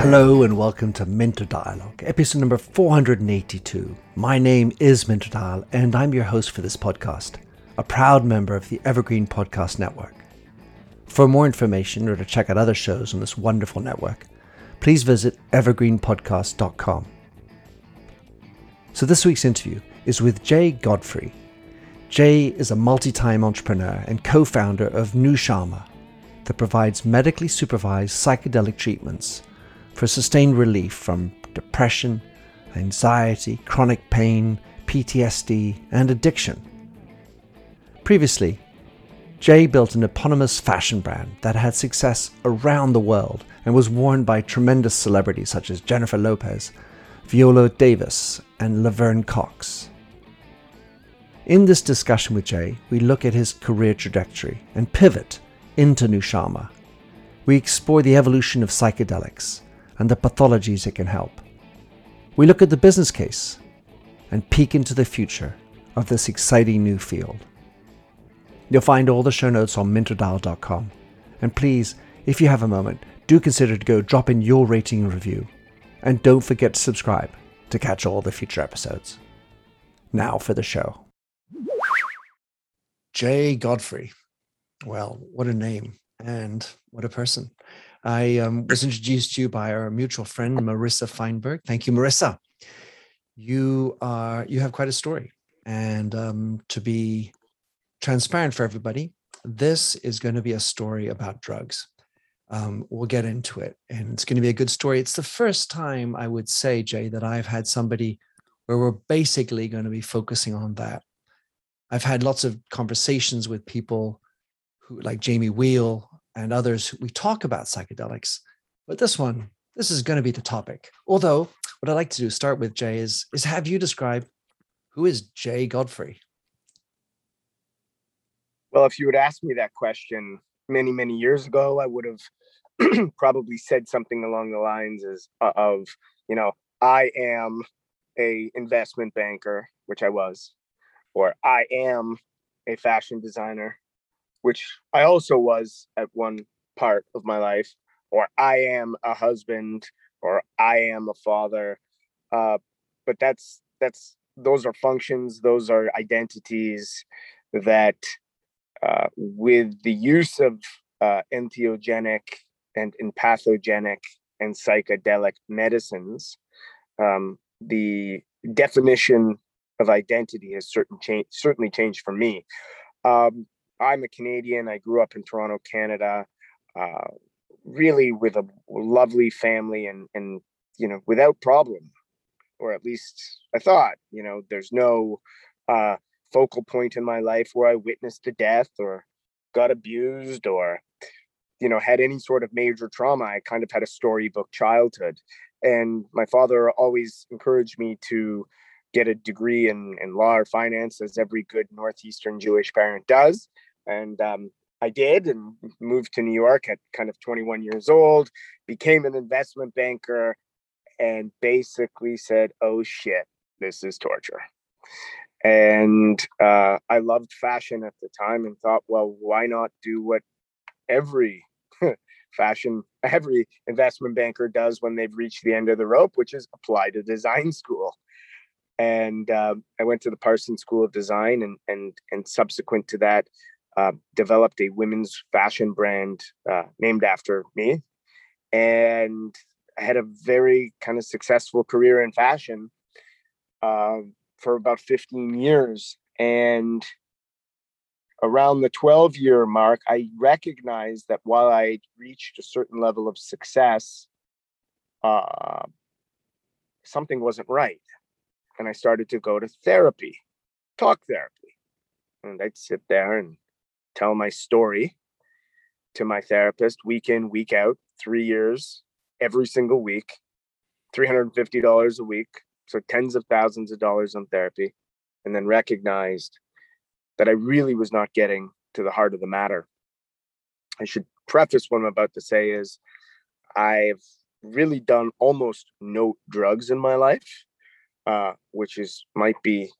Hello and welcome to Minter Dialogue, episode number 482. My name is Minter Dial and I'm your host for this podcast, a proud member of the Evergreen Podcast Network. For more information or to check out other shows on this wonderful network, please visit evergreenpodcast.com. So this week's interview is with Jay Godfrey. Jay is a multi-time entrepreneur and co-founder of Nushama that provides medically supervised psychedelic treatments for sustained relief from depression, anxiety, chronic pain, PTSD, and addiction. Previously, Jay built an eponymous fashion brand that had success around the world and was worn by tremendous celebrities such as Jennifer Lopez, Viola Davis, and Laverne Cox. In this discussion with Jay, we look at his career trajectory and pivot into Nushama. We explore the evolution of psychedelics and the pathologies it can help. We look at the business case and peek into the future of this exciting new field. You'll find all the show notes on minterdial.com. And please, if you have a moment, do consider to go drop in your rating and review. And don't forget to subscribe to catch all the future episodes. Now for the show. Jay Godfrey. Well, what a name and what a person. I um, was introduced to you by our mutual friend Marissa Feinberg. Thank you, Marissa. You are you have quite a story, and um, to be transparent for everybody, this is going to be a story about drugs. Um, we'll get into it, and it's going to be a good story. It's the first time I would say, Jay, that I've had somebody where we're basically going to be focusing on that. I've had lots of conversations with people who, like Jamie Wheal and others, we talk about psychedelics. But this one, this is going to be the topic. Although, what I'd like to do, start with Jay, is is have you describe who is Jay Godfrey? Well, if you would ask me that question many, many years ago, I would have probably said something along the lines as, uh, of, you know, I am a investment banker, which I was, or I am a fashion designer, which I also was at one part of my life, or I am a husband, or I am a father. Uh, but that's that's those are functions, those are identities that, uh, with the use of uh, entheogenic and empathogenic and psychedelic medicines, um, the definition of identity has certain change, certainly changed for me. Um, I'm a Canadian. I grew up in Toronto, Canada, uh, really with a lovely family and and you know without problem, or at least I thought. You know, there's no uh, focal point in my life where I witnessed a death or got abused or you know had any sort of major trauma. I kind of had a storybook childhood, and my father always encouraged me to get a degree in, in law or finance as every good northeastern jewish parent does and um, I did and moved to New York at kind of 21 years old, became an investment banker, and basically said, oh shit, this is torture. And uh, I loved fashion at the time and thought, well, why not do what every fashion, every investment banker does when they've reached the end of the rope, which is apply to design school. And uh, I went to the Parsons School of Design, and and and subsequent to that, uh, developed a women's fashion brand uh, named after me. And I had a very kind of successful career in fashion uh, for about 15 years. And around the 12 year mark, I recognized that while I reached a certain level of success, uh, something wasn't right. And I started to go to therapy, talk therapy. And I'd sit there and tell my story to my therapist week in, week out, three years, every single week, $350 a week. So tens of thousands of dollars on therapy. And then recognized that I really was not getting to the heart of the matter. I should preface what I'm about to say is I've really done almost no drugs in my life, uh, which is might be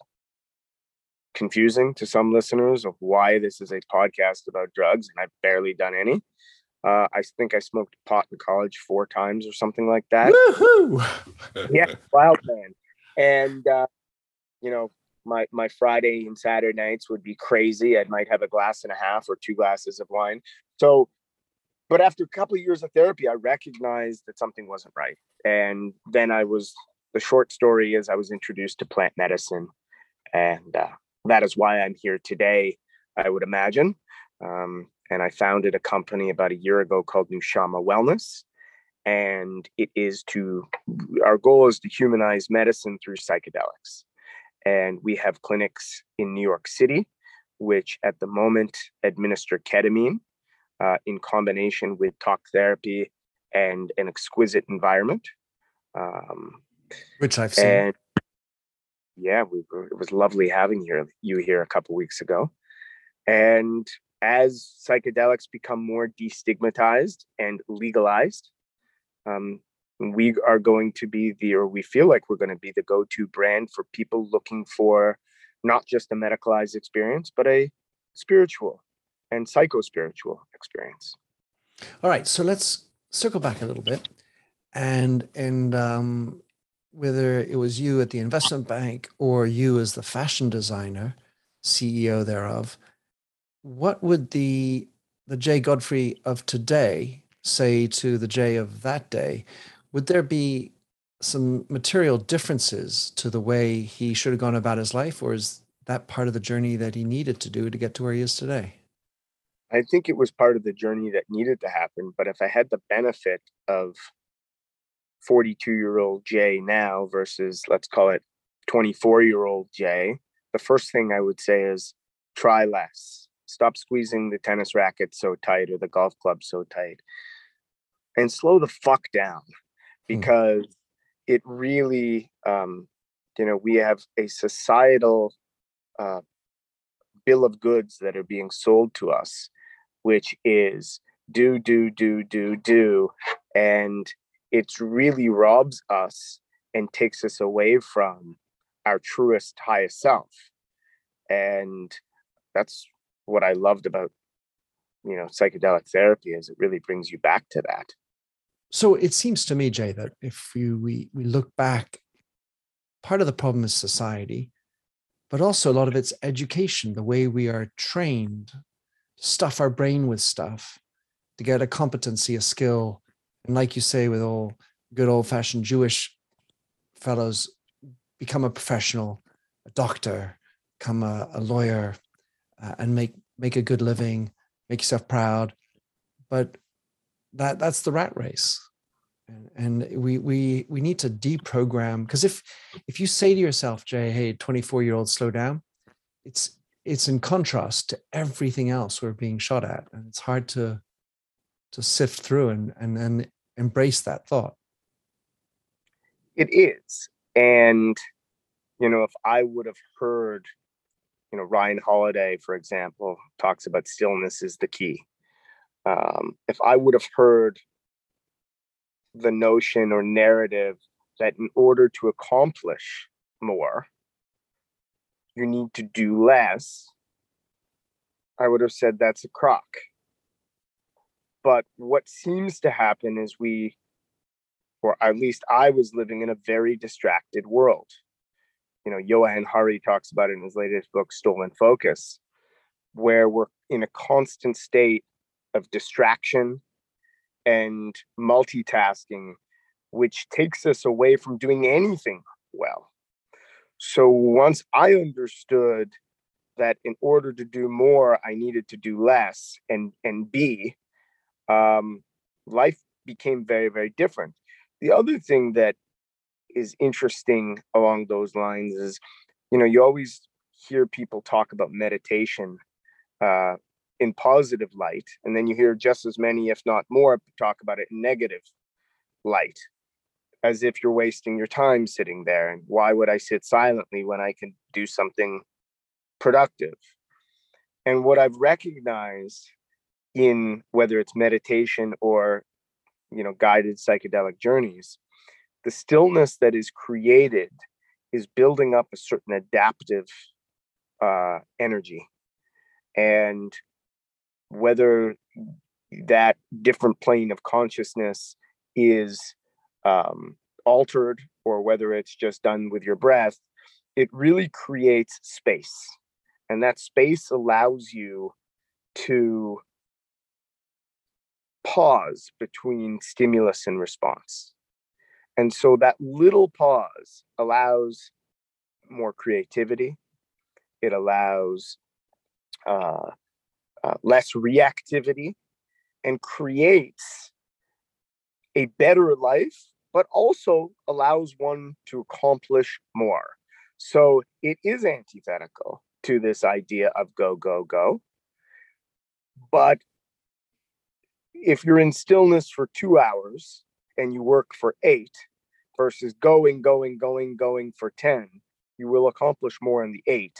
confusing to some listeners of why this is a podcast about drugs, and I've barely done any. Uh, I think I smoked pot in college four times or something like that. Woohoo! yeah, wild man. And uh, you know, my my Friday and Saturday nights would be crazy. I might have a glass and a half or two glasses of wine. So, but after a couple of years of therapy, I recognized that something wasn't right. And then I was the short story is I was introduced to plant medicine, and uh, that is why I'm here today. I would imagine. Um, and I founded a company about a year ago called Nushama Wellness. And it is to, our goal is to humanize medicine through psychedelics. And we have clinics in New York City, which at the moment administer ketamine uh, in combination with talk therapy and an exquisite environment. Um, which I've seen. And yeah, we it was lovely having here, you here a couple weeks ago. And as psychedelics become more destigmatized and legalized, um, we are going to be the, or we feel like we're going to be the go to brand for people looking for not just a medicalized experience, but a spiritual and psycho spiritual experience. All right. So let's circle back a little bit. And, and, um, whether it was you at the investment bank or you as the fashion designer, CEO thereof, what would the the Jay Godfrey of today say to the Jay of that day? Would there be some material differences to the way he should have gone about his life, or is that part of the journey that he needed to do to get to where he is today? I think it was part of the journey that needed to happen. But if I had the benefit of 42 year old Jay now versus let's call it 24 year old Jay, the first thing I would say is try less stop squeezing the tennis racket so tight or the golf club so tight and slow the fuck down hmm. because mm. it really um, you know we have a societal uh, bill of goods that are being sold to us which is do do do do do and it really robs us and takes us away from our truest highest self and that's what I loved about you know psychedelic therapy is it really brings you back to that. So it seems to me, Jay, that if you, we we look back, part of the problem is society, but also a lot of it's education, the way we are trained, stuff our brain with stuff to get a competency, a skill, and like you say, with all good old fashioned Jewish fellows, become a professional, a doctor, become a, a lawyer, uh, and make make a good living, make yourself proud. But that that's the rat race. And, and we we we need to deprogram because if if you say to yourself, Jay, hey, 24 year old, slow down, it's it's in contrast to everything else we're being shot at. And it's hard to to sift through and and, and embrace that thought. It is. And you know, if I would have heard you know ryan holiday for example talks about stillness is the key um, if i would have heard the notion or narrative that in order to accomplish more you need to do less i would have said that's a crock but what seems to happen is we or at least i was living in a very distracted world you know, Johann Hari talks about it in his latest book, Stolen Focus, where we're in a constant state of distraction and multitasking, which takes us away from doing anything well. So once I understood that in order to do more, I needed to do less and and be, um, life became very very different. The other thing that is interesting along those lines is you know you always hear people talk about meditation uh, in positive light and then you hear just as many if not more talk about it in negative light as if you're wasting your time sitting there and why would i sit silently when i can do something productive and what i've recognized in whether it's meditation or you know guided psychedelic journeys the stillness that is created is building up a certain adaptive uh, energy. And whether that different plane of consciousness is um, altered or whether it's just done with your breath, it really creates space. And that space allows you to pause between stimulus and response. And so that little pause allows more creativity. It allows uh, uh, less reactivity and creates a better life, but also allows one to accomplish more. So it is antithetical to this idea of go, go, go. But if you're in stillness for two hours and you work for eight versus going, going, going, going for 10, you will accomplish more in the eight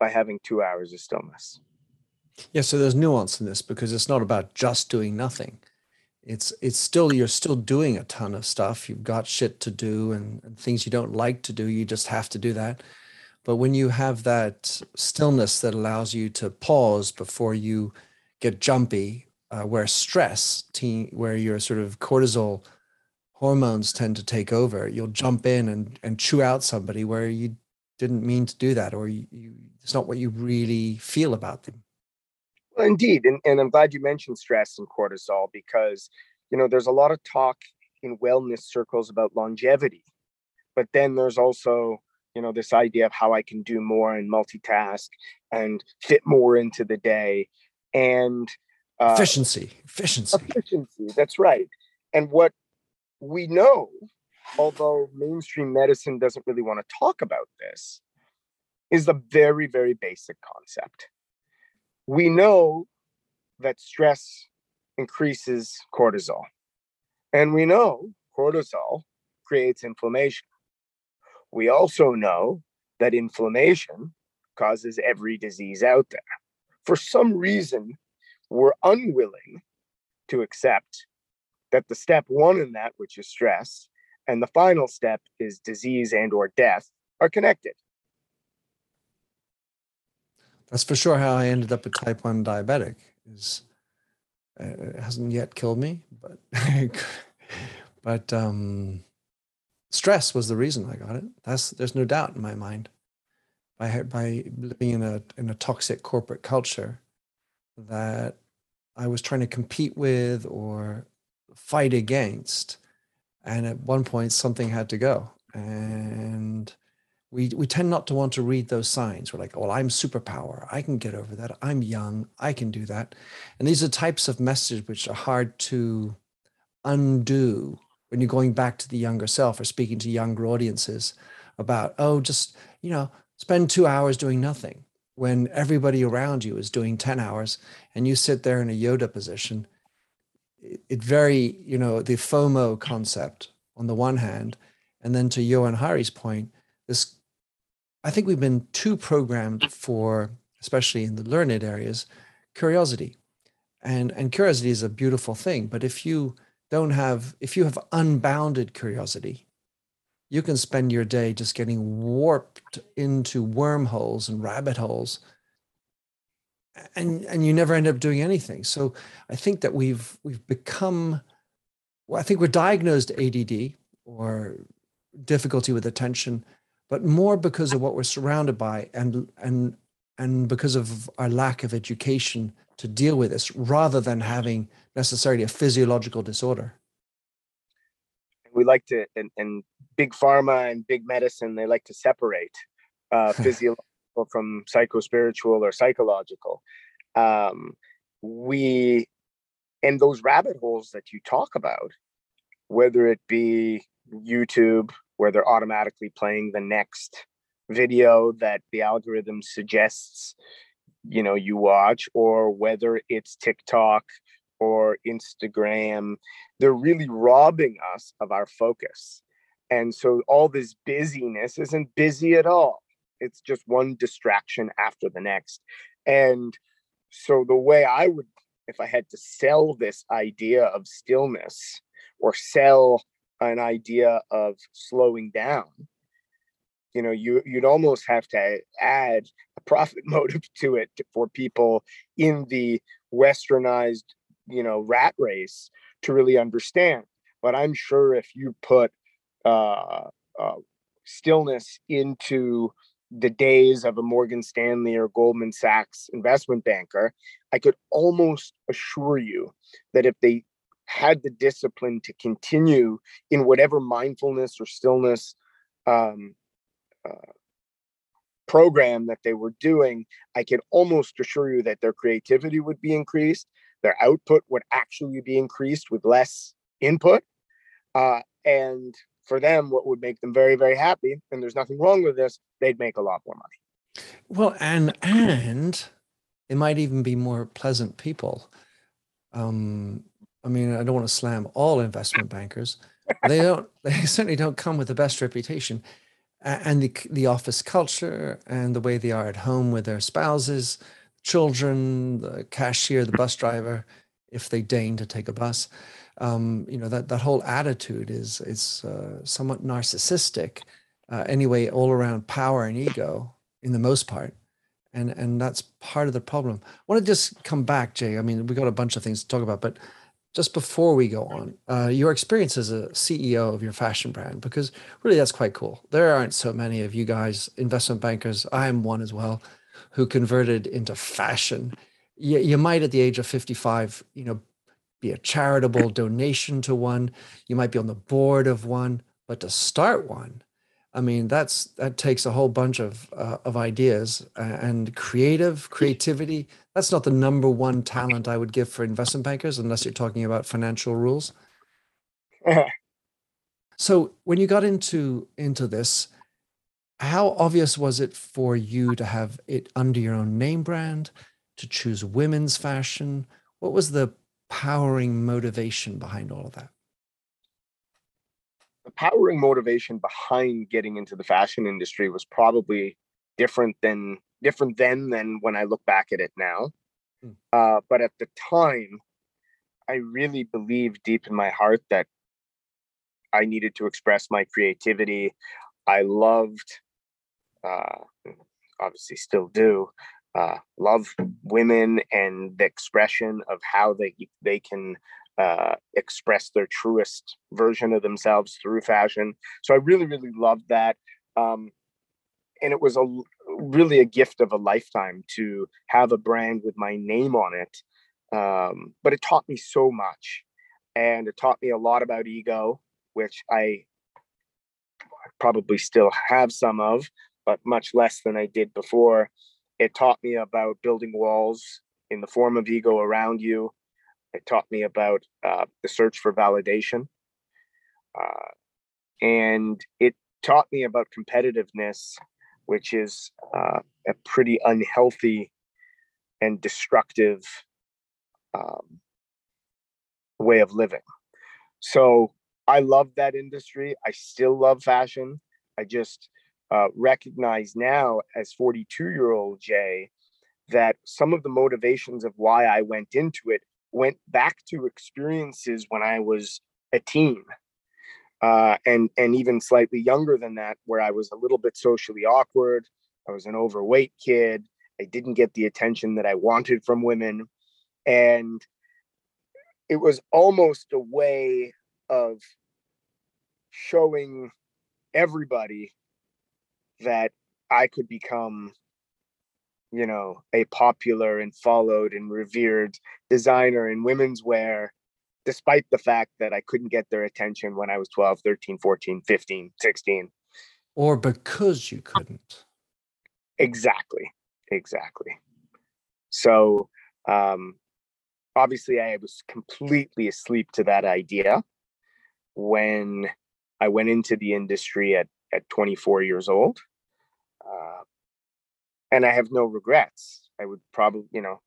by having two hours of stillness. Yeah, so there's nuance in this because it's not about just doing nothing. It's it's still you're still doing a ton of stuff. You've got shit to do and, and things you don't like to do. You just have to do that. But when you have that stillness that allows you to pause before you get jumpy, uh, where stress, teen, where your sort of cortisol hormones tend to take over, you'll jump in and, and chew out somebody where you didn't mean to do that, or you, you, it's not what you really feel about them. Well, indeed, and, and I'm glad you mentioned stress and cortisol because you know there's a lot of talk in wellness circles about longevity, but then there's also you know this idea of how I can do more and multitask and fit more into the day and uh, efficiency, efficiency, efficiency. That's right. And what we know, although mainstream medicine doesn't really want to talk about this, is the very very basic concept we know that stress increases cortisol. And we know cortisol creates inflammation. We also know that inflammation causes every disease out there. For some reason, we're unwilling to accept that the step one in that, which is stress, and the final step is disease and or death are connected. That's for sure how I ended up a type 1 diabetic is uh, it hasn't yet killed me, but but um, stress was the reason I got it. That's there's no doubt in my mind. By by living in a in a toxic corporate culture that I was trying to compete with or fight against, and at one point something had to go, and we we tend not to want to read those signs. We're like, well, I'm superpower. I can get over that. I'm young. I can do that. And these are types of messages which are hard to undo when you're going back to the younger self or speaking to younger audiences about, oh, just, you know, spend two hours doing nothing when everybody around you is doing 10 hours and you sit there in a Yoda position. It, very, you know, the FOMO concept on the one hand, and then to Johann Hari's point, this I think we've been too programmed for, especially in the learned areas, curiosity. And, and curiosity is a beautiful thing. But if you don't have, if you have unbounded curiosity, you can spend your day just getting warped into wormholes and rabbit holes and and you never end up doing anything. So i think that we've we've become well i think we're diagnosed add or difficulty with attention but more because of what we're surrounded by and and and because of our lack of education to deal with this rather than having necessarily a physiological disorder we like to and, and big pharma and big medicine they like to separate uh, physiological from psycho-spiritual or psychological. Um, we and those rabbit holes that you talk about whether it be youtube where they're automatically playing the next video that the algorithm suggests you know you watch or whether it's TikTok or Instagram they're really robbing us of our focus. And so all this busyness isn't busy at all. It's just one distraction after the next. And so the way i would if i had to sell this idea of stillness or sell an idea of slowing down you know you you'd almost have to add a profit motive to it for people in the westernized you know rat race to really understand but i'm sure if you put uh, uh, stillness into the days of a morgan stanley or goldman sachs investment banker i could almost assure you that if they had the discipline to continue in whatever mindfulness or stillness um, uh, program that they were doing, I can almost assure you that their creativity would be increased, their output would actually be increased with less input. Uh, and for them, what would make them very, very happy, and there's nothing wrong with this, they'd make a lot more money. Well, and and it might even be more pleasant people. Um, I mean, I don't want to slam all investment bankers. They don't. They certainly don't come with the best reputation and the the office culture and the way they are at home with their spouses, children, the cashier, the bus driver, if they deign to take a bus. Um, you know that that whole attitude is is uh, somewhat narcissistic, uh, anyway, all around power and ego in the most part, and and that's part of the problem. I want to just come back, Jay. I mean, we got a bunch of things to talk about, but just before we go on, uh, your experience as a CEO of your fashion brand, because really that's quite cool. There aren't so many of you guys, investment bankers, I am one as well, who converted into fashion. You, you might, at the age of 55, you know, be a charitable donation to one. You might be on the board of one, but to start one, I mean, that's that takes a whole bunch of uh, of ideas and creative creativity. That's not the number one talent I would give for investment bankers, unless you're talking about financial rules. so, when you got into into this, how obvious was it for you to have it under your own name brand, to choose women's fashion? What was the powering motivation behind all of that? the powering motivation behind getting into the fashion industry was probably different than different then than when I look back at it now. Mm. Uh, but at the time, I really believed deep in my heart that I needed to express my creativity. I loved, uh, obviously, still do, uh, love women and the expression of how they they can uh, express their truest version of themselves through fashion. So I really, really loved that. Um, and it was a really a gift of a lifetime to have a brand with my name on it. Um, but it taught me so much, and it taught me a lot about ego, which I probably still have some of, but much less than I did before. It taught me about building walls in the form of ego around you it taught me about uh, the search for validation. Uh, and it taught me about competitiveness, which is uh, a pretty unhealthy and destructive um, way of living. So I love that industry. I still love fashion. I just uh, recognize now, as 42 year old Jay, that some of the motivations of why I went into it went back to experiences when I was a teen. Uh, and and even slightly younger than that, where I was a little bit socially awkward. I was an overweight kid. I didn't get the attention that I wanted from women, and it was almost a way of showing everybody that I could become you know a popular and followed and revered designer in women's wear despite the fact that i couldn't get their attention when i was 12 13 14 15 16 or because you couldn't. Exactly. Exactly. So um obviously i was completely asleep to that idea when i went into the industry at at 24 years old uh, and I have no regrets. I would probably, you know,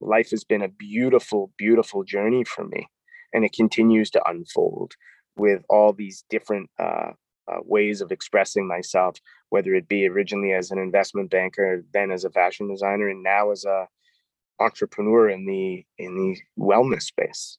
life has been a beautiful, beautiful journey for me, and it continues to unfold with all these different uh, uh, ways of expressing myself, whether it be originally as an investment banker, then as a fashion designer, and now as a entrepreneur in the in the wellness space.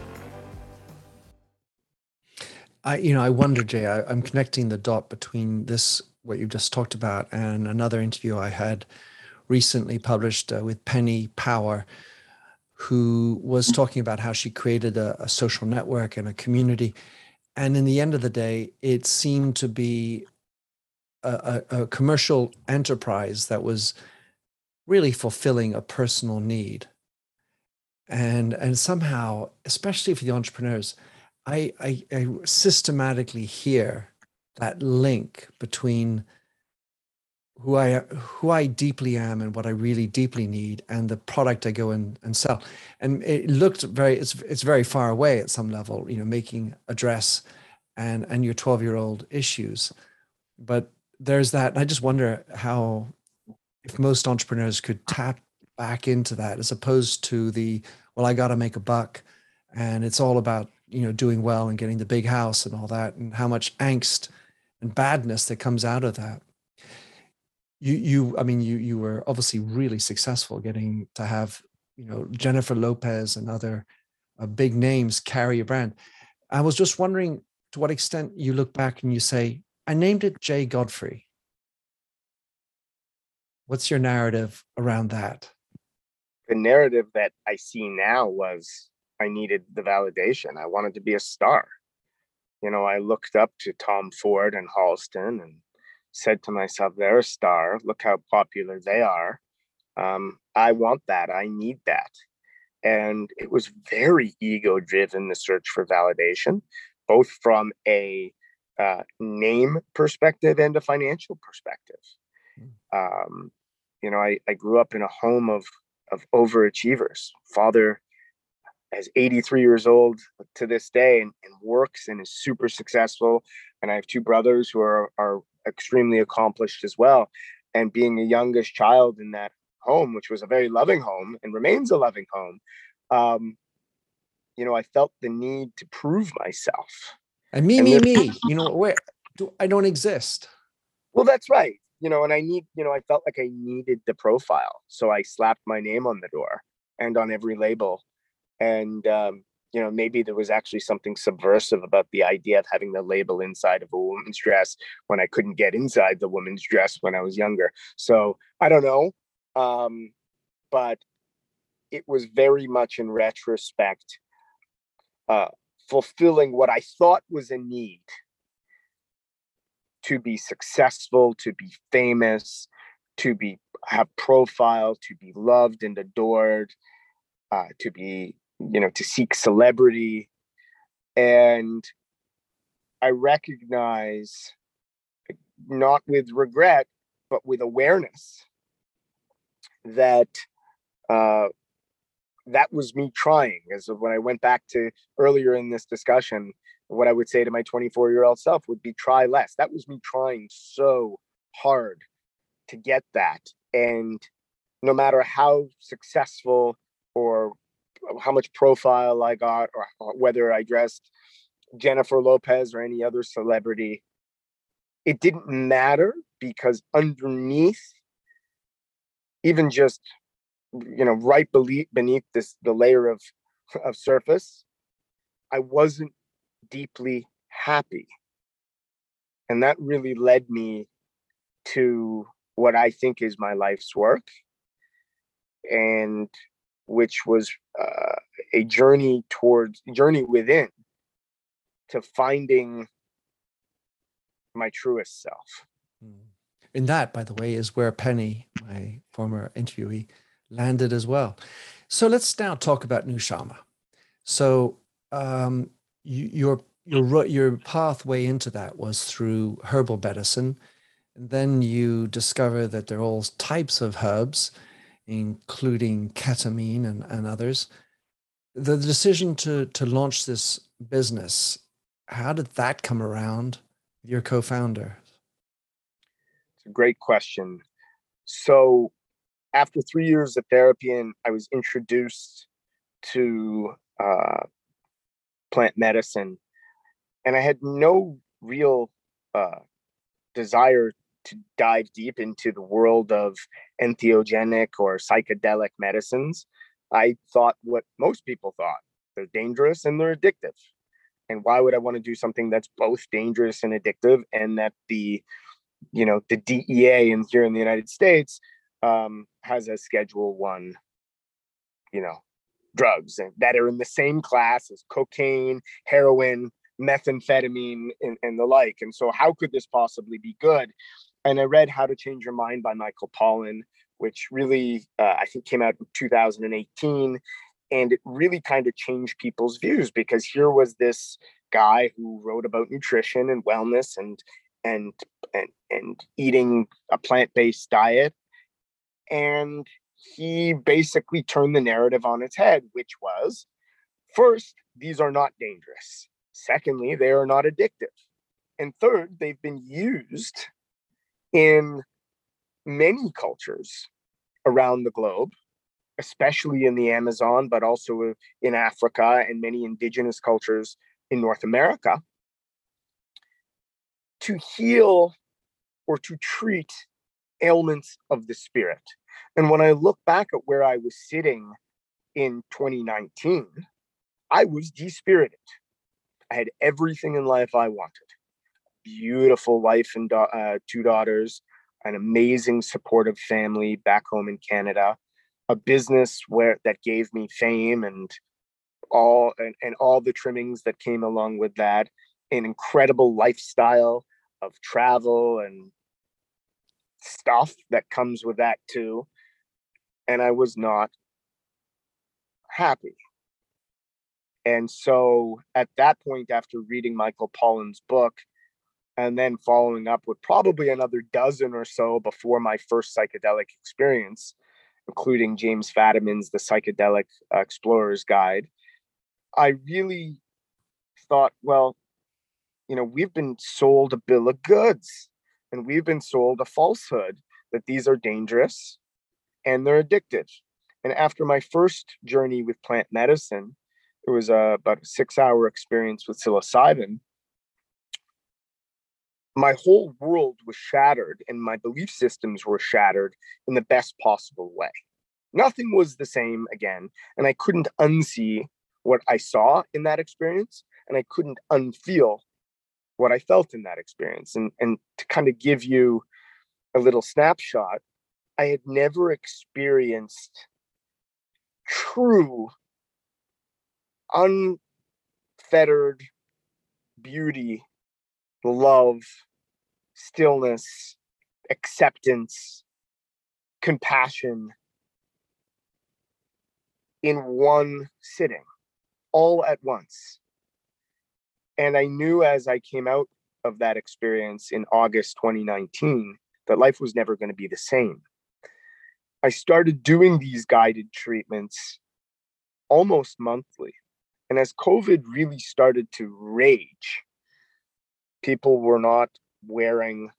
I, you know, I wonder, Jay, I, I'm connecting the dot between this, what you've just talked about, and another interview I had recently published uh, with Penny Power, who was talking about how she created a, a, social network and a community. And in the end of the day, it seemed to be a, a, a commercial enterprise that was really fulfilling a personal need. And, and somehow, especially for the entrepreneurs, I, I, I systematically hear that link between who I who I deeply am and what I really deeply need and the product I go and, and sell. And it looked very it's it's very far away at some level, you know, making a dress and and your 12 year old issues. But there's that. I just wonder how if most entrepreneurs could tap back into that as opposed to the well, I gotta make a buck and it's all about you know doing well and getting the big house and all that and how much angst and badness that comes out of that. You you i mean you you were obviously really successful getting to have you know jennifer lopez and other uh, big names carry your brand. I was just wondering to what extent you look back and you say i named it jay godfrey. What's your narrative around that? The narrative that i see now was I needed the validation. I wanted to be a star. You know, I looked up to Tom Ford and Halston and said to myself, they're a star. Look how popular they are. Um, I want that. I need that. And it was very ego driven, the search for validation, both from a uh, name perspective and a financial perspective. Hmm. Um, you know, I, I grew up in a home of of overachievers. Father is 83 years old to this day and, and, works and is super successful. And I have two brothers who are, are extremely accomplished as well. And being a youngest child in that home, which was a very loving home and remains a loving home, um, you know, I felt the need to prove myself. And me, and me, me, you know, where do I don't exist. Well, that's right. You know, and I need, you know, I felt like I needed the profile. So I slapped my name on the door and on every label and um, you know maybe there was actually something subversive about the idea of having the label inside of a woman's dress when i couldn't get inside the woman's dress when i was younger. So i don't know um, but it was very much in retrospect uh, fulfilling what i thought was a need to be successful to be famous to be have profile to be loved and adored uh, to be you know to seek celebrity. And i recognize not with regret but with awareness that uh, that was me trying as of when i went back to earlier in this discussion what i would say to my 24 year old self would be try less. That was me trying so hard to get that. And no matter how successful or how much profile I got or whether I dressed Jennifer Lopez or any other celebrity. It didn't matter because underneath, even just you know, right beneath this the layer of of surface, I wasn't deeply happy. And that really led me to what I think is my life's work. And which was uh, a journey towards journey within to finding my truest self In that, by the way, is where Penny, my former interviewee, landed as well. So let's now talk about Nushama. So um, you, your your your pathway into that was through herbal medicine, and then you discover that there are all types of herbs, including ketamine and, and others. The decision to to launch this business, how did that come around? With your co-founder. It's a great question. So, after three years of therapy, and I was introduced to uh, plant medicine, and I had no real uh, desire to dive deep into the world of entheogenic or psychedelic medicines. I thought what most people thought they're dangerous and they're addictive. And why would I want to do something that's both dangerous and addictive and that the you know the DEA in here in the United States um, has a Schedule One, you know, drugs and that are in the same class as cocaine, heroin, methamphetamine, and, and the like. And so, how could this possibly be good? And I read How to Change Your Mind by Michael Pollan, which really uh, I think came out in 2018, and it really kind of changed people's views because here was this guy who wrote about nutrition and wellness and and and, and eating a plant-based diet. And he basically turned the narrative on its head which was first these are not dangerous. Secondly they are not addictive. And third they've been used in many cultures around the globe especially in the amazon but also in africa and many indigenous cultures in north america to heal or to treat ailments of the spirit. And when I look back at where I was sitting in 2019, I was dispirited. I had everything in life I wanted beautiful wife and uh, two daughters, an amazing supportive family back home in Canada, a business where that gave me fame and all and, and all the trimmings that came along with that, an incredible lifestyle of travel and stuff that comes with that too. And I was not happy. And so at that point, after reading Michael Pollan's book, and then following up with probably another dozen or so before my first psychedelic experience, including James Fadiman's The Psychedelic uh, Explorer's Guide, I really thought, well, you know, we've been sold a bill of goods and we've been sold a falsehood that these are dangerous and they're addictive. And after my first journey with plant medicine, it was a, about a six hour experience with psilocybin. My whole world was shattered and my belief systems were shattered in the best possible way. Nothing was the same again. And I couldn't unsee what I saw in that experience. And I couldn't unfeel what I felt in that experience. And, and to kind of give you a little snapshot, I had never experienced true, unfettered beauty, love, stillness, acceptance, compassion in one sitting, all at once. And I knew as I came out of that experience in August 2019 that life was never going to be the same. I started doing these guided treatments almost monthly. And as COVID really started to rage, people were not wearing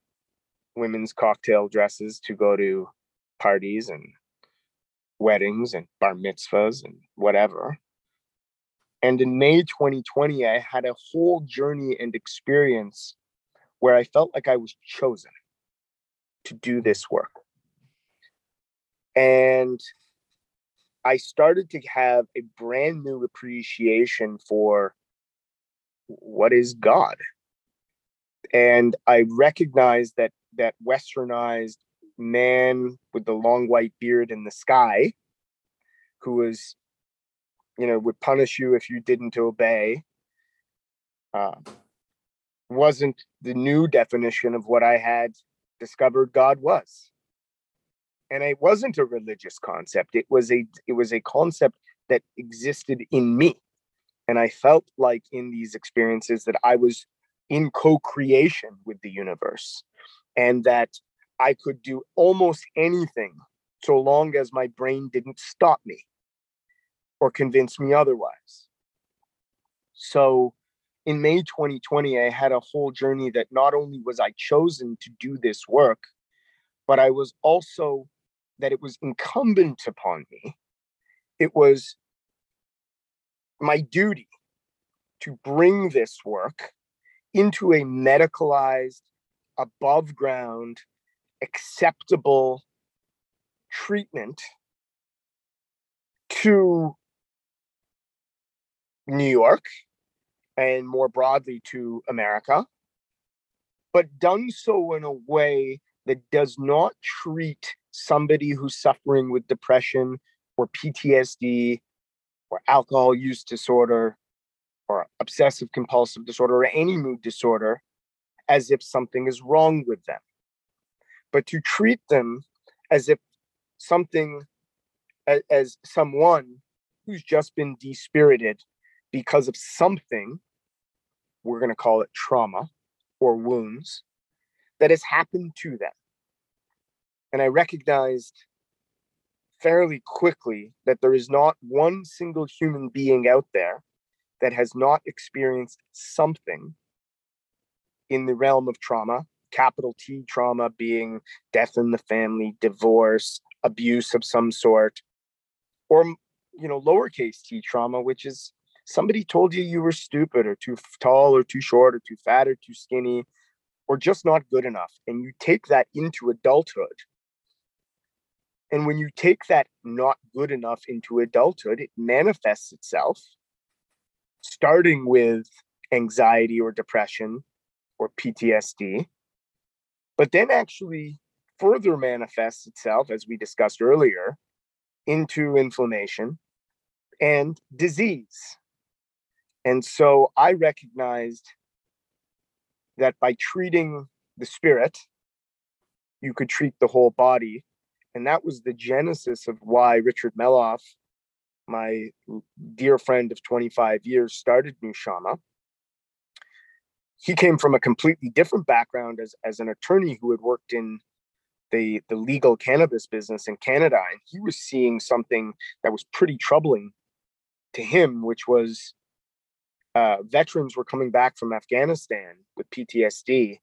women's cocktail dresses to go to parties and weddings and bar mitzvahs and whatever. And in May 2020, I had a whole journey and experience where I felt like I was chosen to do this work. And I started to have a brand new appreciation for what is God. And I recognized that that westernized man with the long white beard in the sky who was you know would punish you if you didn't obey uh, wasn't the new definition of what I had discovered God was. And it wasn't a religious concept. It was a it was a concept that existed in me. And I felt like in these experiences that I was in co-creation with the universe and that I could do almost anything so long as my brain didn't stop me or convince me otherwise. So in May 2020, I had a whole journey that not only was I chosen to do this work, but I was also that it was incumbent upon me. It was my duty to bring this work into a medicalized, above ground, acceptable treatment to New York and more broadly to America, but done so in a way that does not treat somebody who's suffering with depression or PTSD or alcohol use disorder or obsessive compulsive disorder or any mood disorder as if something is wrong with them, but to treat them as if something, as, as someone who's just been despirited because of something, we're going to call it trauma or wounds, that has happened to them. And I recognized fairly quickly that there is not one single human being out there that has not experienced something in the realm of trauma, capital T trauma being death in the family, divorce, abuse of some sort, or you know, lowercase t trauma, which is somebody told you you were stupid or too tall or too short or too fat or too skinny or just not good enough. And you take that into adulthood. And when you take that not good enough into adulthood, it manifests itself starting with anxiety or depression or PTSD, but then actually further manifests itself, as we discussed earlier, into inflammation and disease. And so I recognized that by treating the spirit, you could treat the whole body. And that was the genesis of why Richard Meloff my dear friend of 25 years, started Nushama. He came from a completely different background as, as an attorney who had worked in the, the legal cannabis business in Canada. And he was seeing something that was pretty troubling to him, which was uh, veterans were coming back from Afghanistan with PTSD,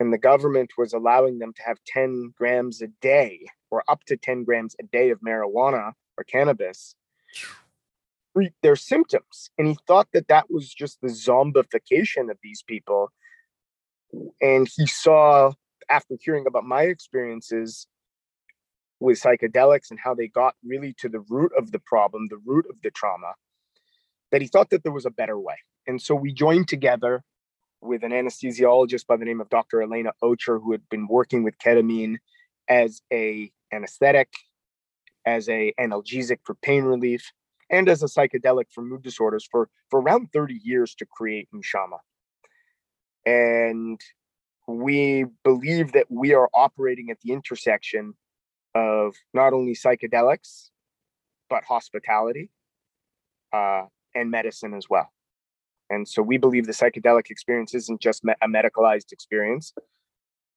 and the government was allowing them to have 10 grams a day or up to 10 grams a day of marijuana or cannabis treat their symptoms. And he thought that that was just the zombification of these people. And he saw, after hearing about my experiences with psychedelics and how they got really to the root of the problem, the root of the trauma, that he thought that there was a better way. And so we joined together with an anesthesiologist by the name of Dr. Elena Ocher, who had been working with ketamine as a anesthetic as a analgesic for pain relief, and as a psychedelic for mood disorders for, for around 30 years to create Nushama. And we believe that we are operating at the intersection of not only psychedelics, but hospitality uh, and medicine as well. And so we believe the psychedelic experience isn't just a medicalized experience,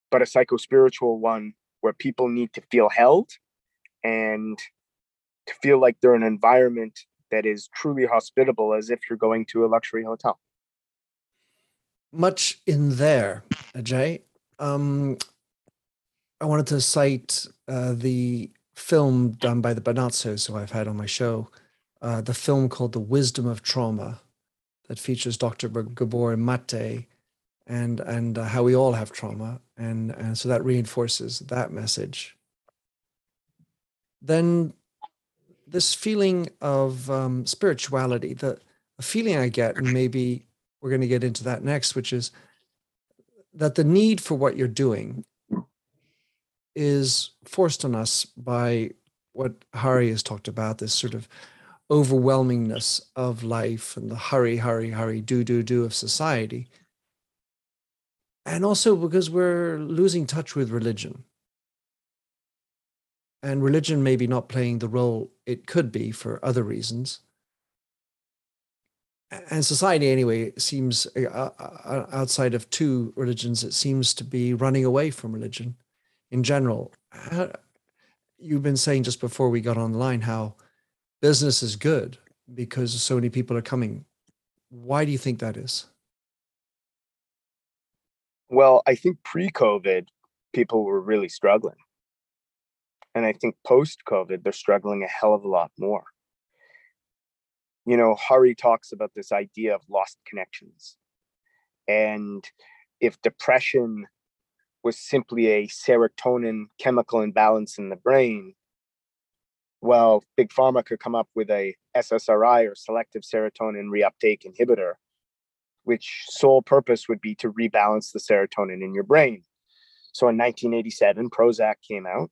but a psychospiritual one where people need to feel held and to feel like they're in an environment that is truly hospitable as if you're going to a luxury hotel. Much in there, Ajay. Um, I wanted to cite uh, the film done by the Benazzos, who I've had on my show, uh, the film called The Wisdom of Trauma, that features Dr. Gabor Mate and and uh, how we all have trauma, and and so that reinforces that message then this feeling of um, spirituality, the, the feeling I get, and maybe we're going to get into that next, which is that the need for what you're doing is forced on us by what Hari has talked about this sort of overwhelmingness of life and the hurry, hurry, hurry, do, do, do of society. and also because we're losing touch with religion. And religion maybe not playing the role it could be for other reasons. And society, anyway, seems uh, uh, uh, outside of two religions, it seems to be running away from religion in general. You've been saying just before we got on the line how business is good because so many people are coming. Why do you think that is? Well, I think pre COVID, people were really struggling. And I think post COVID, they're struggling a hell of a lot more. You know, Hari talks about this idea of lost connections. And if depression was simply a serotonin chemical imbalance in the brain, well, Big Pharma could come up with a SSRI or selective serotonin reuptake inhibitor which sole purpose would be to rebalance the serotonin in your brain. So in 1987, Prozac came out.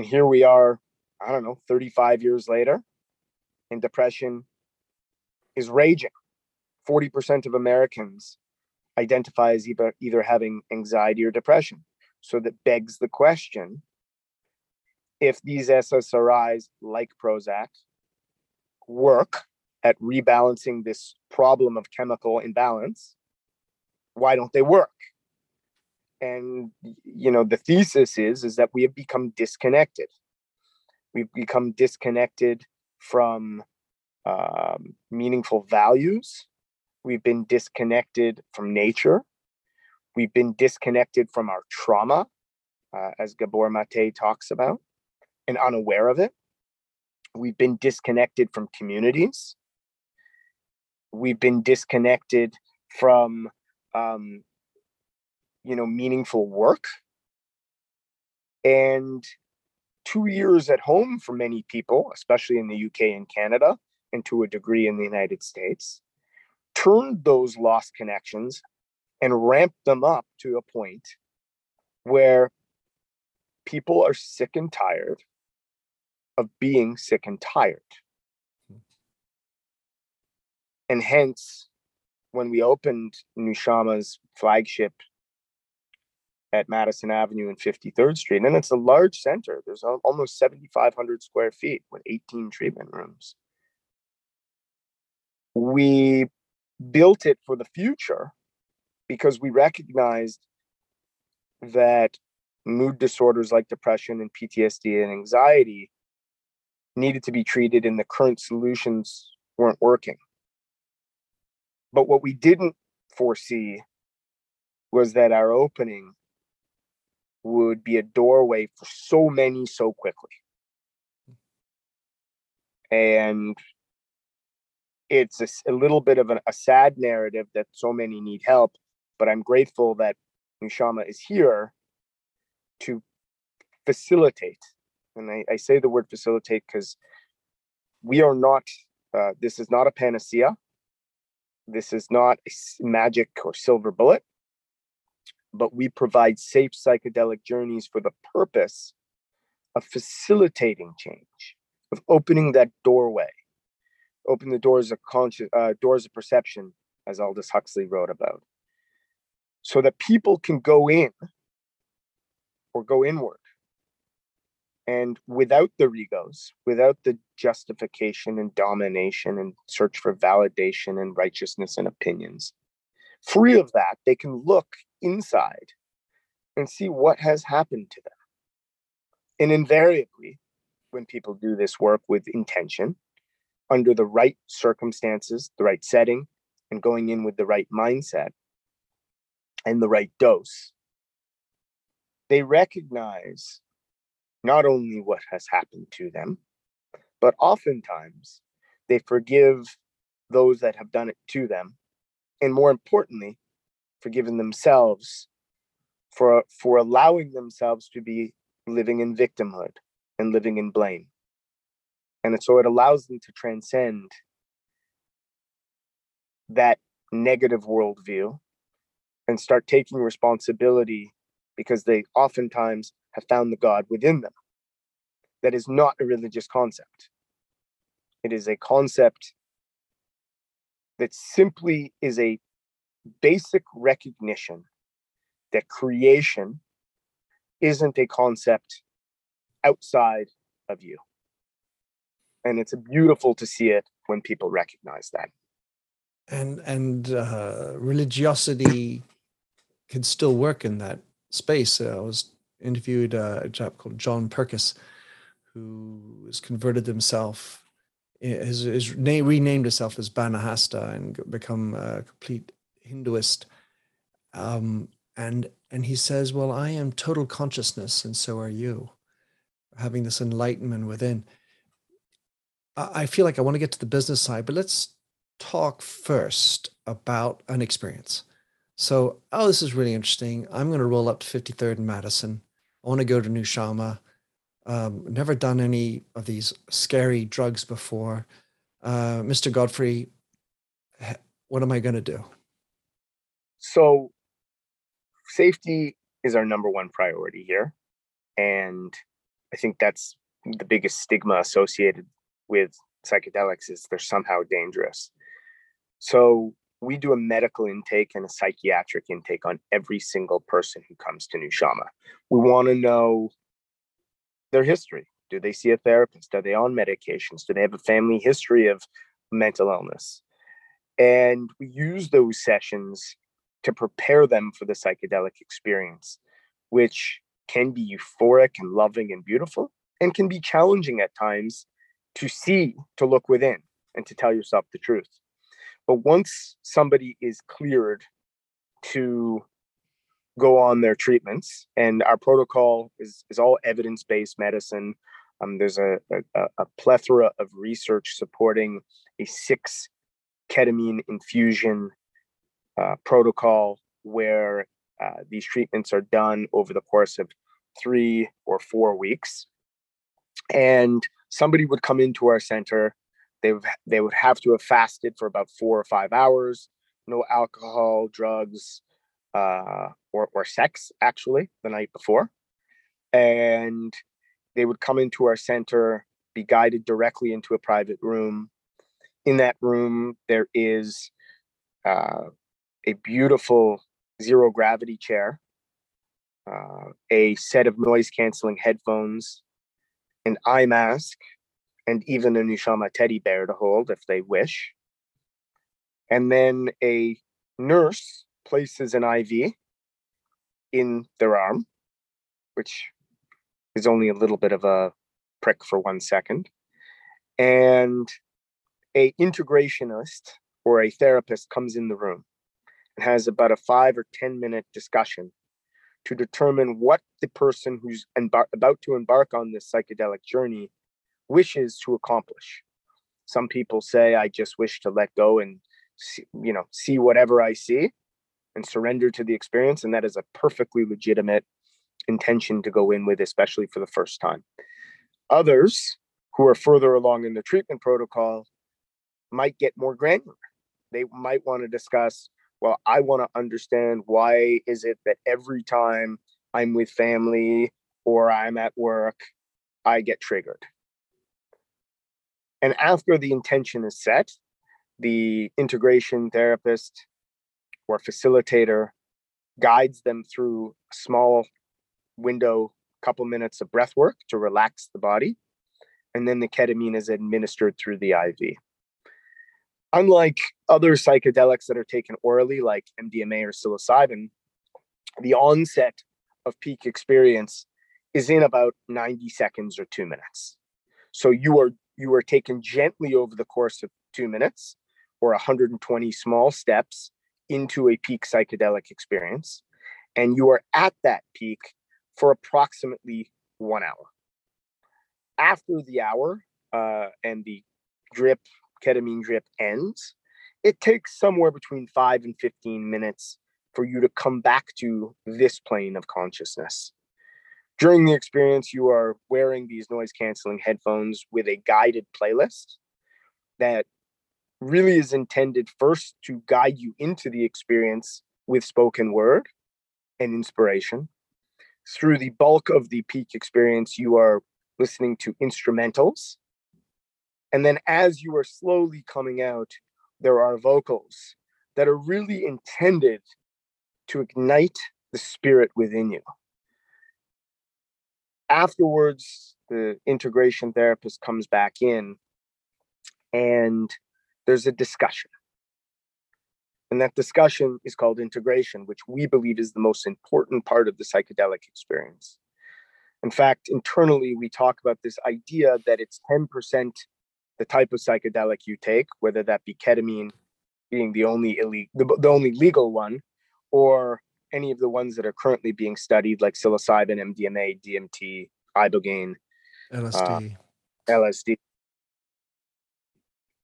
And here we are, I don't know, 35 years later, and depression is raging. 40% of Americans identify as either, either having anxiety or depression. So that begs the question if these SSRIs like Prozac work at rebalancing this problem of chemical imbalance why don't they work and you know the thesis is is that we have become disconnected. We've become disconnected from um, meaningful values. We've been disconnected from nature. We've been disconnected from our trauma uh, as gabor mate talks about and unaware of it. We've been disconnected from communities. We've been disconnected from um, you know meaningful work. And two years at home for many people especially in the uk and canada and to a degree in the united states turned those lost connections and ramped them up to a point where people are sick and tired of being sick and tired. Hmm. And hence when we opened Nushama's flagship at Madison Avenue and 53rd Street, and it's a large center. There's almost 7,500 square feet with 18 treatment rooms. We built it for the future because we recognized that mood disorders like depression and PTSD and anxiety needed to be treated, and the current solutions weren't working. But what we didn't foresee was that our opening would be a doorway for so many so quickly. And it's a, a little bit of a, a, sad narrative that so many need help, but I'm grateful that Nushama is here to facilitate. And I, I say the word facilitate because we are not, uh, this is not a panacea. This is not a magic or silver bullet, but we provide safe psychedelic journeys for the purpose of facilitating change, of opening that doorway, open the doors of conscious, uh, doors of perception, as Aldous Huxley wrote about, so that people can go in or go inward. And without the egos, without the justification and domination and search for validation and righteousness and opinions, free of that, they can look inside and see what has happened to them. And invariably, when people do this work with intention, under the right circumstances, the right setting, and going in with the right mindset and the right dose, they recognize not only what has happened to them, but oftentimes they forgive those that have done it to them. And more importantly, forgiven themselves for, for allowing themselves to be living in victimhood and living in blame. And so it allows them to transcend that negative worldview and start taking responsibility because they oftentimes have found the God within them. That is not a religious concept. It is a concept that simply is a basic recognition that creation isn't a concept outside of you. And it's beautiful to see it when people recognize that. And and uh, religiosity can still work in that space. Uh, I was interviewed uh, a chap called John Perkis, who has converted himself, has, renamed himself as Banahasta and become a complete Hinduist. Um, and and he says, "Well, I am total consciousness, and so are you." Having this enlightenment within. I feel like I want to get to the business side, but let's talk first about an experience. So, oh, this is really interesting. I'm going to roll up to 53rd and Madison. I want to go to Nushama. Um, never done any of these scary drugs before. Uh, Mr. Godfrey, what am I going to do? So, safety is our number one priority here. And I think that's the biggest stigma associated with psychedelics is they're somehow dangerous. So we do a medical intake and a psychiatric intake on every single person who comes to Nushama. We want to know their history. Do they see a therapist? Are they on medications? Do they have a family history of mental illness? And we use those sessions to prepare them for the psychedelic experience, which can be euphoric and loving and beautiful, and can be challenging at times to see, to look within, and to tell yourself the truth. But once somebody is cleared to go on their treatments, and our protocol is, is all evidence based medicine, um, there's a, a, a plethora of research supporting a six ketamine infusion protocol where uh, these treatments are done over the course of three or four weeks. And somebody would come into our center. They they would have to have fasted for about four or five hours, no alcohol, drugs, uh, or, or sex, actually, the night before. And they would come into our center, be guided directly into a private room. In that room, there is uh, a beautiful zero gravity chair, uh, a set of noise canceling headphones, an eye mask, and even a Nushama teddy bear to hold if they wish. And then a nurse places an IV in their arm, which is only a little bit of a prick for one second. And a integrationist or a therapist comes in the room has about a five or 10 minute discussion to determine what the person who's embar- about to embark on this psychedelic journey wishes to accomplish. Some people say, I just wish to let go and, see, you know, see whatever I see and surrender to the experience. And that is a perfectly legitimate intention to go in with, especially for the first time. Others who are further along in the treatment protocol might get more granular. They might want to discuss well i want to understand why is it that every time i'm with family or i'm at work i get triggered? And after the intention is set the integration therapist or facilitator guides them through a small window couple minutes of breath work to relax the body and then the ketamine is administered through the iv unlike other psychedelics that are taken orally, like MDMA or psilocybin, the onset of peak experience is in about 90 seconds or two minutes. So you are you are taken gently over the course of two minutes or 120 small steps into a peak psychedelic experience. And you are at that peak for approximately one hour. After the hour uh, and the drip ketamine drip ends, it takes somewhere between five and 15 minutes for you to come back to this plane of consciousness. During the experience, you are wearing these noise canceling headphones with a guided playlist that really is intended first to guide you into the experience with spoken word and inspiration. Through the bulk of the peak experience, you are listening to instrumentals and then as you are slowly coming out, there are vocals that are really intended to ignite the spirit within you. Afterwards, the integration therapist comes back in and there's a discussion. And that discussion is called integration, which we believe is the most important part of the psychedelic experience. In fact, internally, we talk about this idea that it's 10% the type of psychedelic you take, whether that be ketamine being the only illegal, the, the only legal one, or any of the ones that are currently being studied, like psilocybin, MDMA, DMT, ibogaine, LSD. Uh, LSD.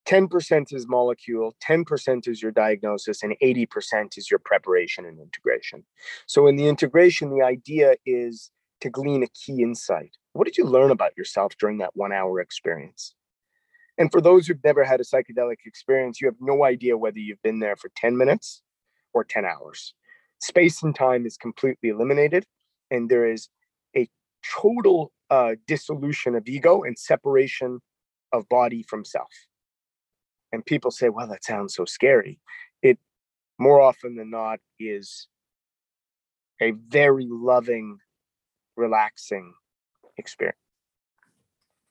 10% is molecule, 10% is your diagnosis, and 80% is your preparation and integration. So, in the integration, the idea is to glean a key insight. What did you learn about yourself during that one hour experience? And for those who've never had a psychedelic experience, you have no idea whether you've been there for 10 minutes or 10 hours. Space and time is completely eliminated, and there is a total uh, dissolution of ego and separation of body from self. And people say, well, that sounds so scary. It more often than not is a very loving, relaxing experience.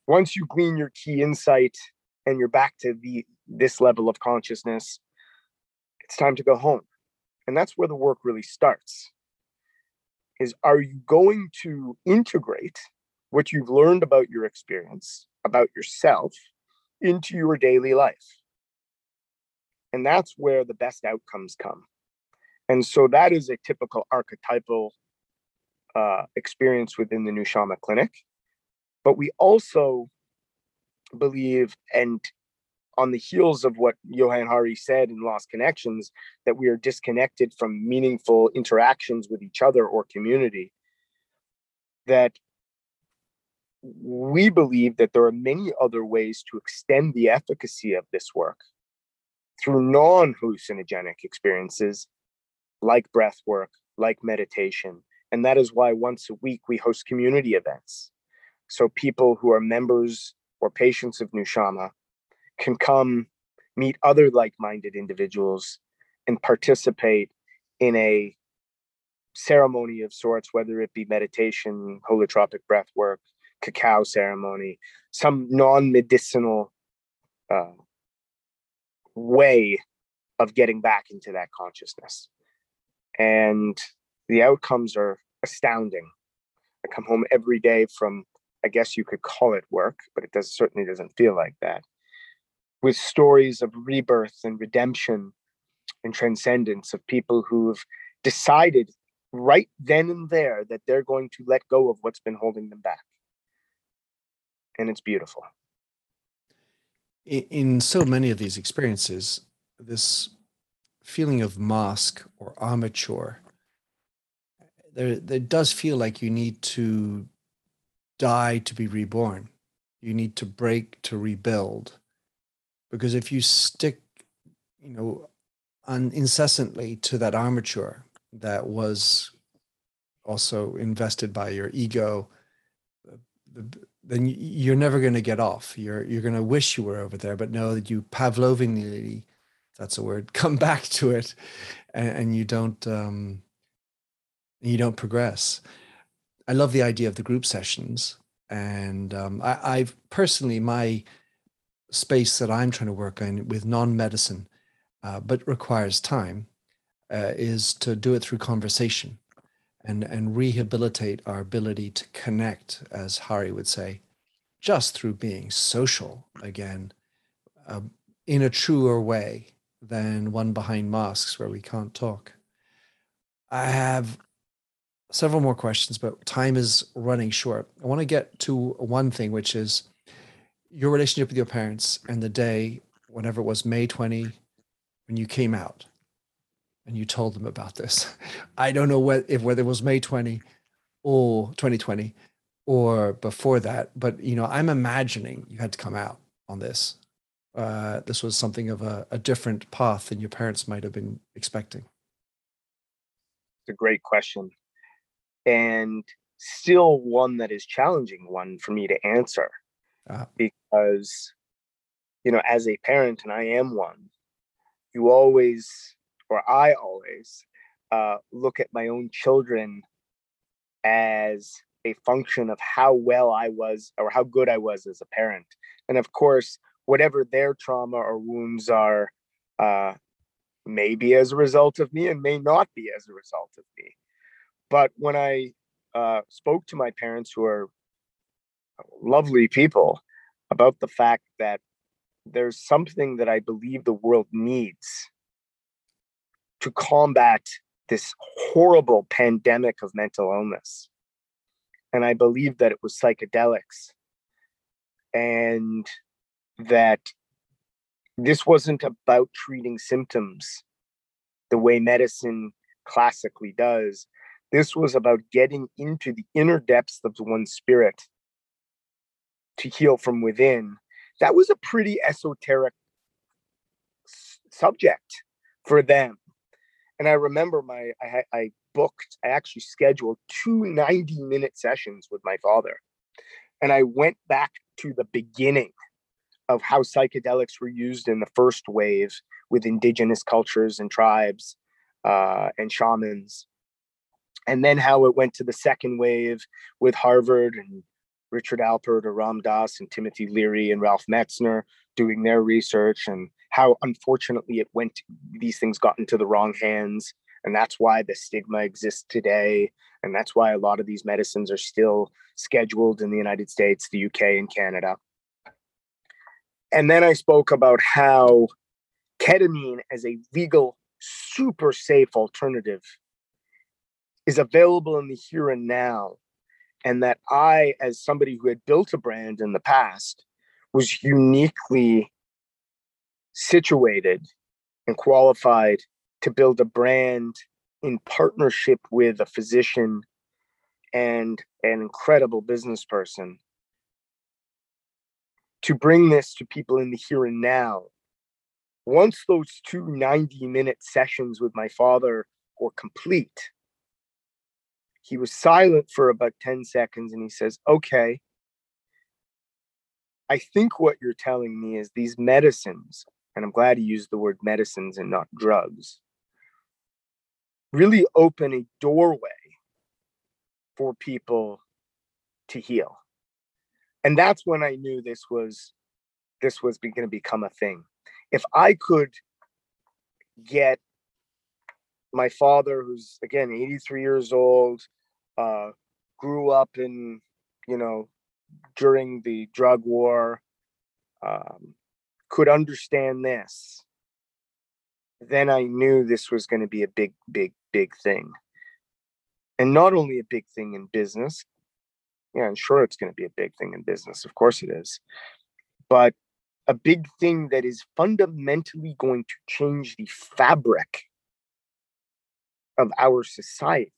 Once you glean your key insight and you're back to the this level of consciousness, it's time to go home. And that's where the work really starts. Is are you going to integrate what you've learned about your experience, about yourself, into your daily life? And that's where the best outcomes come. And so that is a typical archetypal uh, experience within the Nushama clinic. But we also believe, and on the heels of what Johann Hari said in Lost Connections, that we are disconnected from meaningful interactions with each other or community, that we believe that there are many other ways to extend the efficacy of this work through non hallucinogenic experiences like breath work, like meditation. And that is why once a week we host community events. So people who are members or patients of Nushama can come meet other like-minded individuals and participate in a ceremony of sorts, whether it be meditation, holotropic breath work, cacao ceremony, some non-medicinal uh, way of getting back into that consciousness. And the outcomes are astounding. I come home every day from, I guess you could call it work, but it does certainly doesn't feel like that with stories of rebirth and redemption and transcendence of people who've decided right then and there that they're going to let go of what's been holding them back. And it's beautiful. In so many of these experiences, this feeling of mask or armature, there, there does feel like you need to die to be reborn. You need to break to rebuild. Because if you stick you know un- incessantly to that armature that was also invested by your ego then you're never going to get off. You're you're going to wish you were over there but know that you pavlovianly that's a word come back to it and, and you don't um, you don't progress i love the idea of the group sessions and um, I, i've personally my space that I'm trying to work on with non-medicine, uh, but requires time, uh, is to do it through conversation, and and rehabilitate our ability to connect, as Hari would say, just through being social again, uh, in a truer way than one behind masks where we can't talk. I have several more questions, but time is running short. I want to get to one thing, which is your relationship with your parents and the day, whenever it was May 20, when you came out and you told them about this. I don't know what, if whether it was May 20 or 2020 or before that, but you know, I'm imagining you had to come out on this. Uh, this was something of a, a different path than your parents might have been expecting. It's a great question. And still one that is challenging one for me to answer uh, because you know as a parent and i am one you always or i always uh, look at my own children as a function of how well I was or how good I was as a parent. And of course, whatever their trauma or wounds are, uh, may be as a result of me and may not be as a result of me. But when I uh, spoke to my parents, who are lovely people, about the fact that there's something that I believe the world needs to combat this horrible pandemic of mental illness. And I believe that it was psychedelics. And that this wasn't about treating symptoms the way medicine classically does. This was about getting into the inner depths of one's spirit to heal from within. That was a pretty esoteric s- subject for them. And I remember my I, I booked, I actually scheduled two 90 minute sessions with my father. And I went back to the beginning of how psychedelics were used in the first wave with indigenous cultures and tribes uh, and shamans. And then how it went to the second wave with Harvard and Richard Alpert or Ram Dass and Timothy Leary and Ralph Metzner doing their research and how unfortunately it went these things got into the wrong hands and that's why the stigma exists today and that's why a lot of these medicines are still scheduled in the United States, the UK and Canada. And then I spoke about how ketamine as a legal super safe alternative is available in the here and now and that I, as somebody who had built a brand in the past, was uniquely situated and qualified to build a brand in partnership with a physician and an incredible business person to bring this to people in the here and now. Once those two 90 minute sessions with my father were complete, he was silent for about 10 seconds and he says, Okay, I think what you're telling me is these medicines, and I'm glad he used the word medicines and not drugs, really open a doorway for people to heal. And that's when I knew this was this was going to become a thing. If I could get my father, who's again 83 years old, uh, grew up in, you know, during the drug war, um, could understand this, then I knew this was going to be a big, big, big thing. And not only a big thing in business, yeah, I'm sure it's going to be a big thing in business. Of course it is. But a big thing that is fundamentally going to change the fabric of our society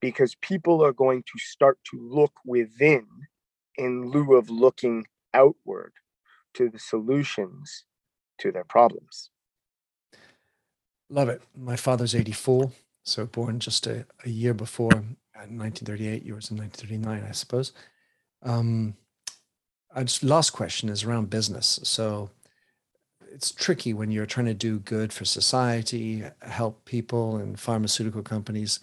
because people are going to start to look within in lieu of looking outward to the solutions to their problems. Love it. My father's 84, so born just a, a year before uh, 1938. Yours in 1939, I suppose. Um, I just, last question is around business. So it's tricky when you're trying to do good for society, help people, and pharmaceutical companies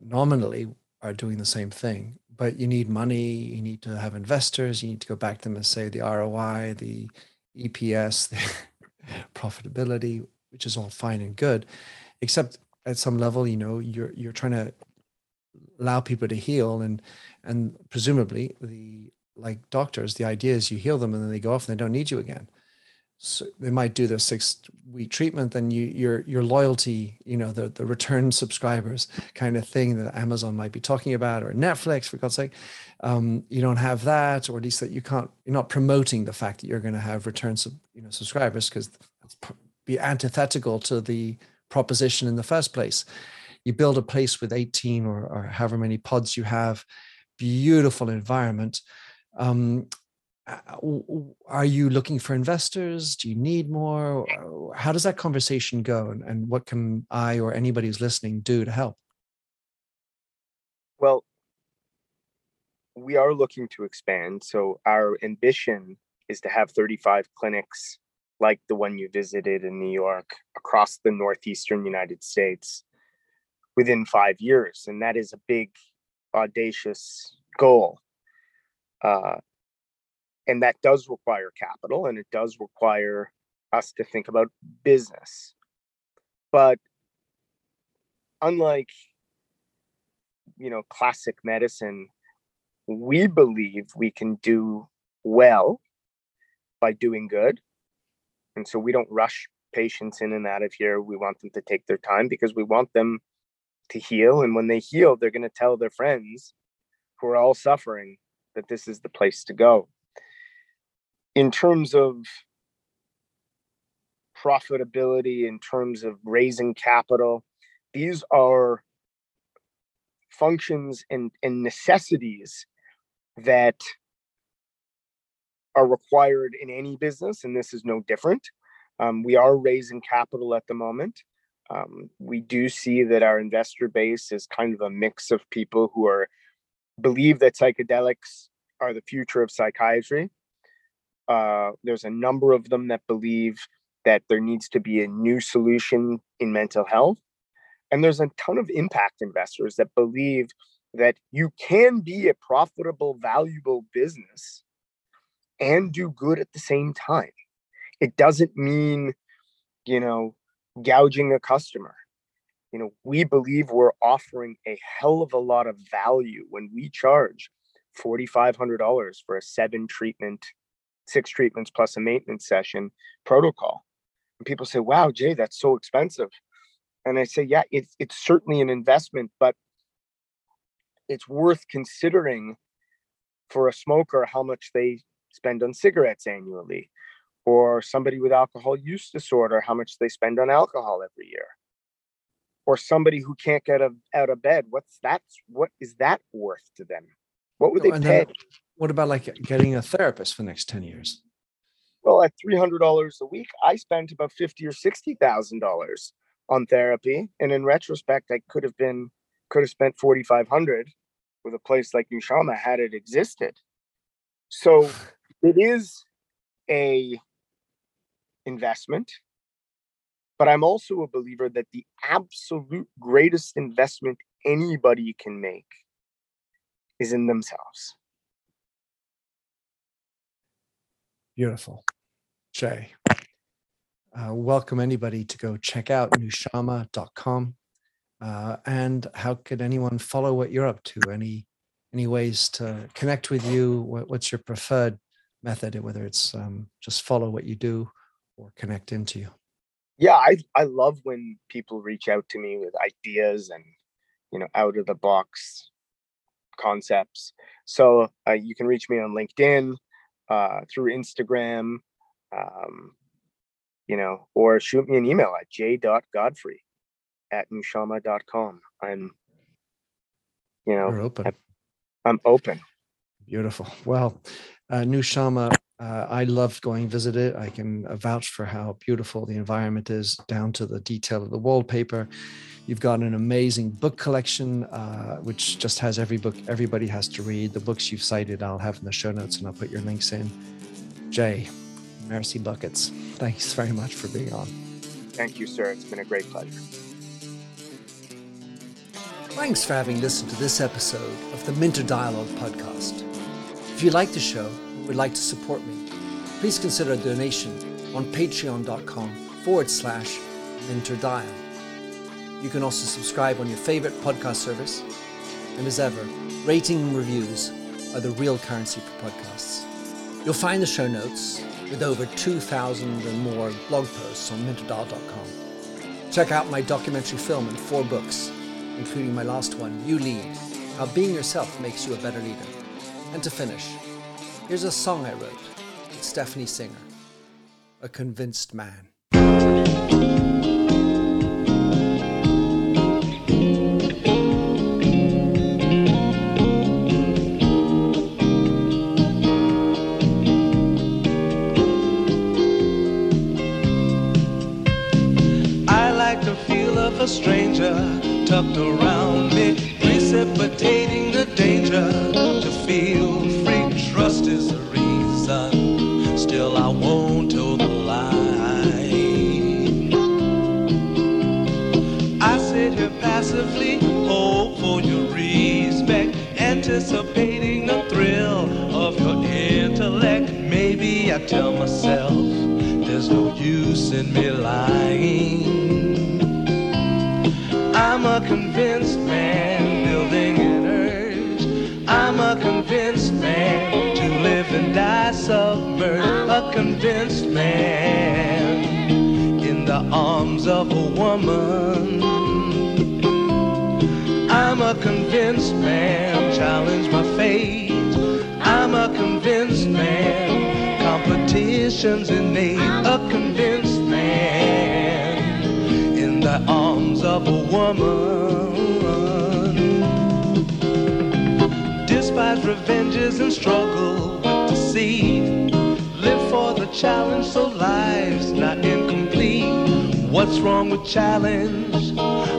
nominally are doing the same thing, but you need money, you need to have investors, you need to go back to them and say the ROI, the EPS, the profitability, which is all fine and good, except at some level, you know, you're you're trying to allow people to heal and and presumably the like doctors, the idea is you heal them and then they go off and they don't need you again so they might do the six week treatment then you your your loyalty you know the the return subscribers kind of thing that amazon might be talking about or netflix for god's sake um, you don't have that or at least that you can't you're not promoting the fact that you're going to have return sub, you know subscribers because be antithetical to the proposition in the first place. You build a place with 18 or, or however many pods you have beautiful environment um, are you looking for investors? Do you need more? How does that conversation go? And, and what can I or anybody who's listening do to help? Well, we are looking to expand. So our ambition is to have 35 clinics like the one you visited in New York across the northeastern United States within five years. And that is a big, audacious goal. Uh, and that does require capital and it does require us to think about business. But unlike you know classic medicine we believe we can do well by doing good. And so we don't rush patients in and out of here. We want them to take their time because we want them to heal. And when they heal they're going to tell their friends who are all suffering that this is the place to go in terms of profitability in terms of raising capital these are functions and, and necessities that are required in any business, and this is no different. Um, we are raising capital at the moment. Um, we do see that our investor base is kind of a mix of people who are believe that psychedelics are the future of psychiatry. Uh, there's a number of them that believe that there needs to be a new solution in mental health. And there's a ton of impact investors that believe that you can be a profitable, valuable business and do good at the same time. It doesn't mean, you know, gouging a customer. You know, we believe we're offering a hell of a lot of value when we charge $4,500 for a seven treatment, six treatments plus a maintenance session protocol. And people say, wow, Jay, that's so expensive. And I say, yeah, it's it's certainly an investment, but it's worth considering for a smoker how much they spend on cigarettes annually, or somebody with alcohol use disorder, how much they spend on alcohol every year, or somebody who can't get a, out of bed. What's that? What is that worth to them? What would oh, they pay? What about like getting a therapist for the next 10 years? Well, at $300 a week, I spent about 50 or $60,000 on therapy. And in retrospect, I could have been could have spent 4500 with a place like Nushama had it existed. So it is a investment, but I'm also a believer that the absolute greatest investment anybody can make is in themselves. Beautiful. Jay, uh, welcome anybody to go check out nushama.com. Uh, and how could anyone follow what you're up to? Any any ways to connect with you? What, what's your preferred method, whether it's um, just follow what you do or connect into you? Yeah, I I love when people reach out to me with ideas and you know out of the box concepts. So uh, you can reach me on LinkedIn, uh, through Instagram, um, you know, or shoot me an email at j.godfrey at nushama.com. I'm, you know, You're open. I'm open. Beautiful. Well, uh, Nushama, uh, I loved going visit it. I can vouch for how beautiful the environment is, down to the detail of the wallpaper. You've got an amazing book collection, uh, which just has every book everybody has to read. The books you've cited, I'll have in the show notes, and I'll put your links in. Jay, Mercy Buckets, thanks very much for being on. Thank you, sir. It's been a great pleasure. Thanks for having listened to this episode of the Minter Dialogue podcast. If you like the show and would like to support me, please consider a donation on patreon.com forward slash minterdial. You can also subscribe on your favorite podcast service. And as ever, rating and reviews are the real currency for podcasts. You'll find the show notes with over 2,000 and more blog posts on minterdial.com. Check out my documentary film and four books including my last one, You Lead How Being Yourself Makes You a Better Leader. And to finish, here's a song I wrote with Stephanie Singer, A Convinced Man. I like the feel of a stranger tucked around me, precipitating the danger to feel anticipating the thrill of your intellect. Maybe I tell myself there's no use in me lying. I'm a convinced man building an urge. I'm a convinced man to live and die submerged. A convinced man in the arms of a woman. I'm a convinced man, challenge my fate. I'm a convinced man, competition's innate. A convinced man in the arms of a woman. Despise revenges and struggle with deceit. Live for the challenge so life's not incomplete. What's wrong with challenge?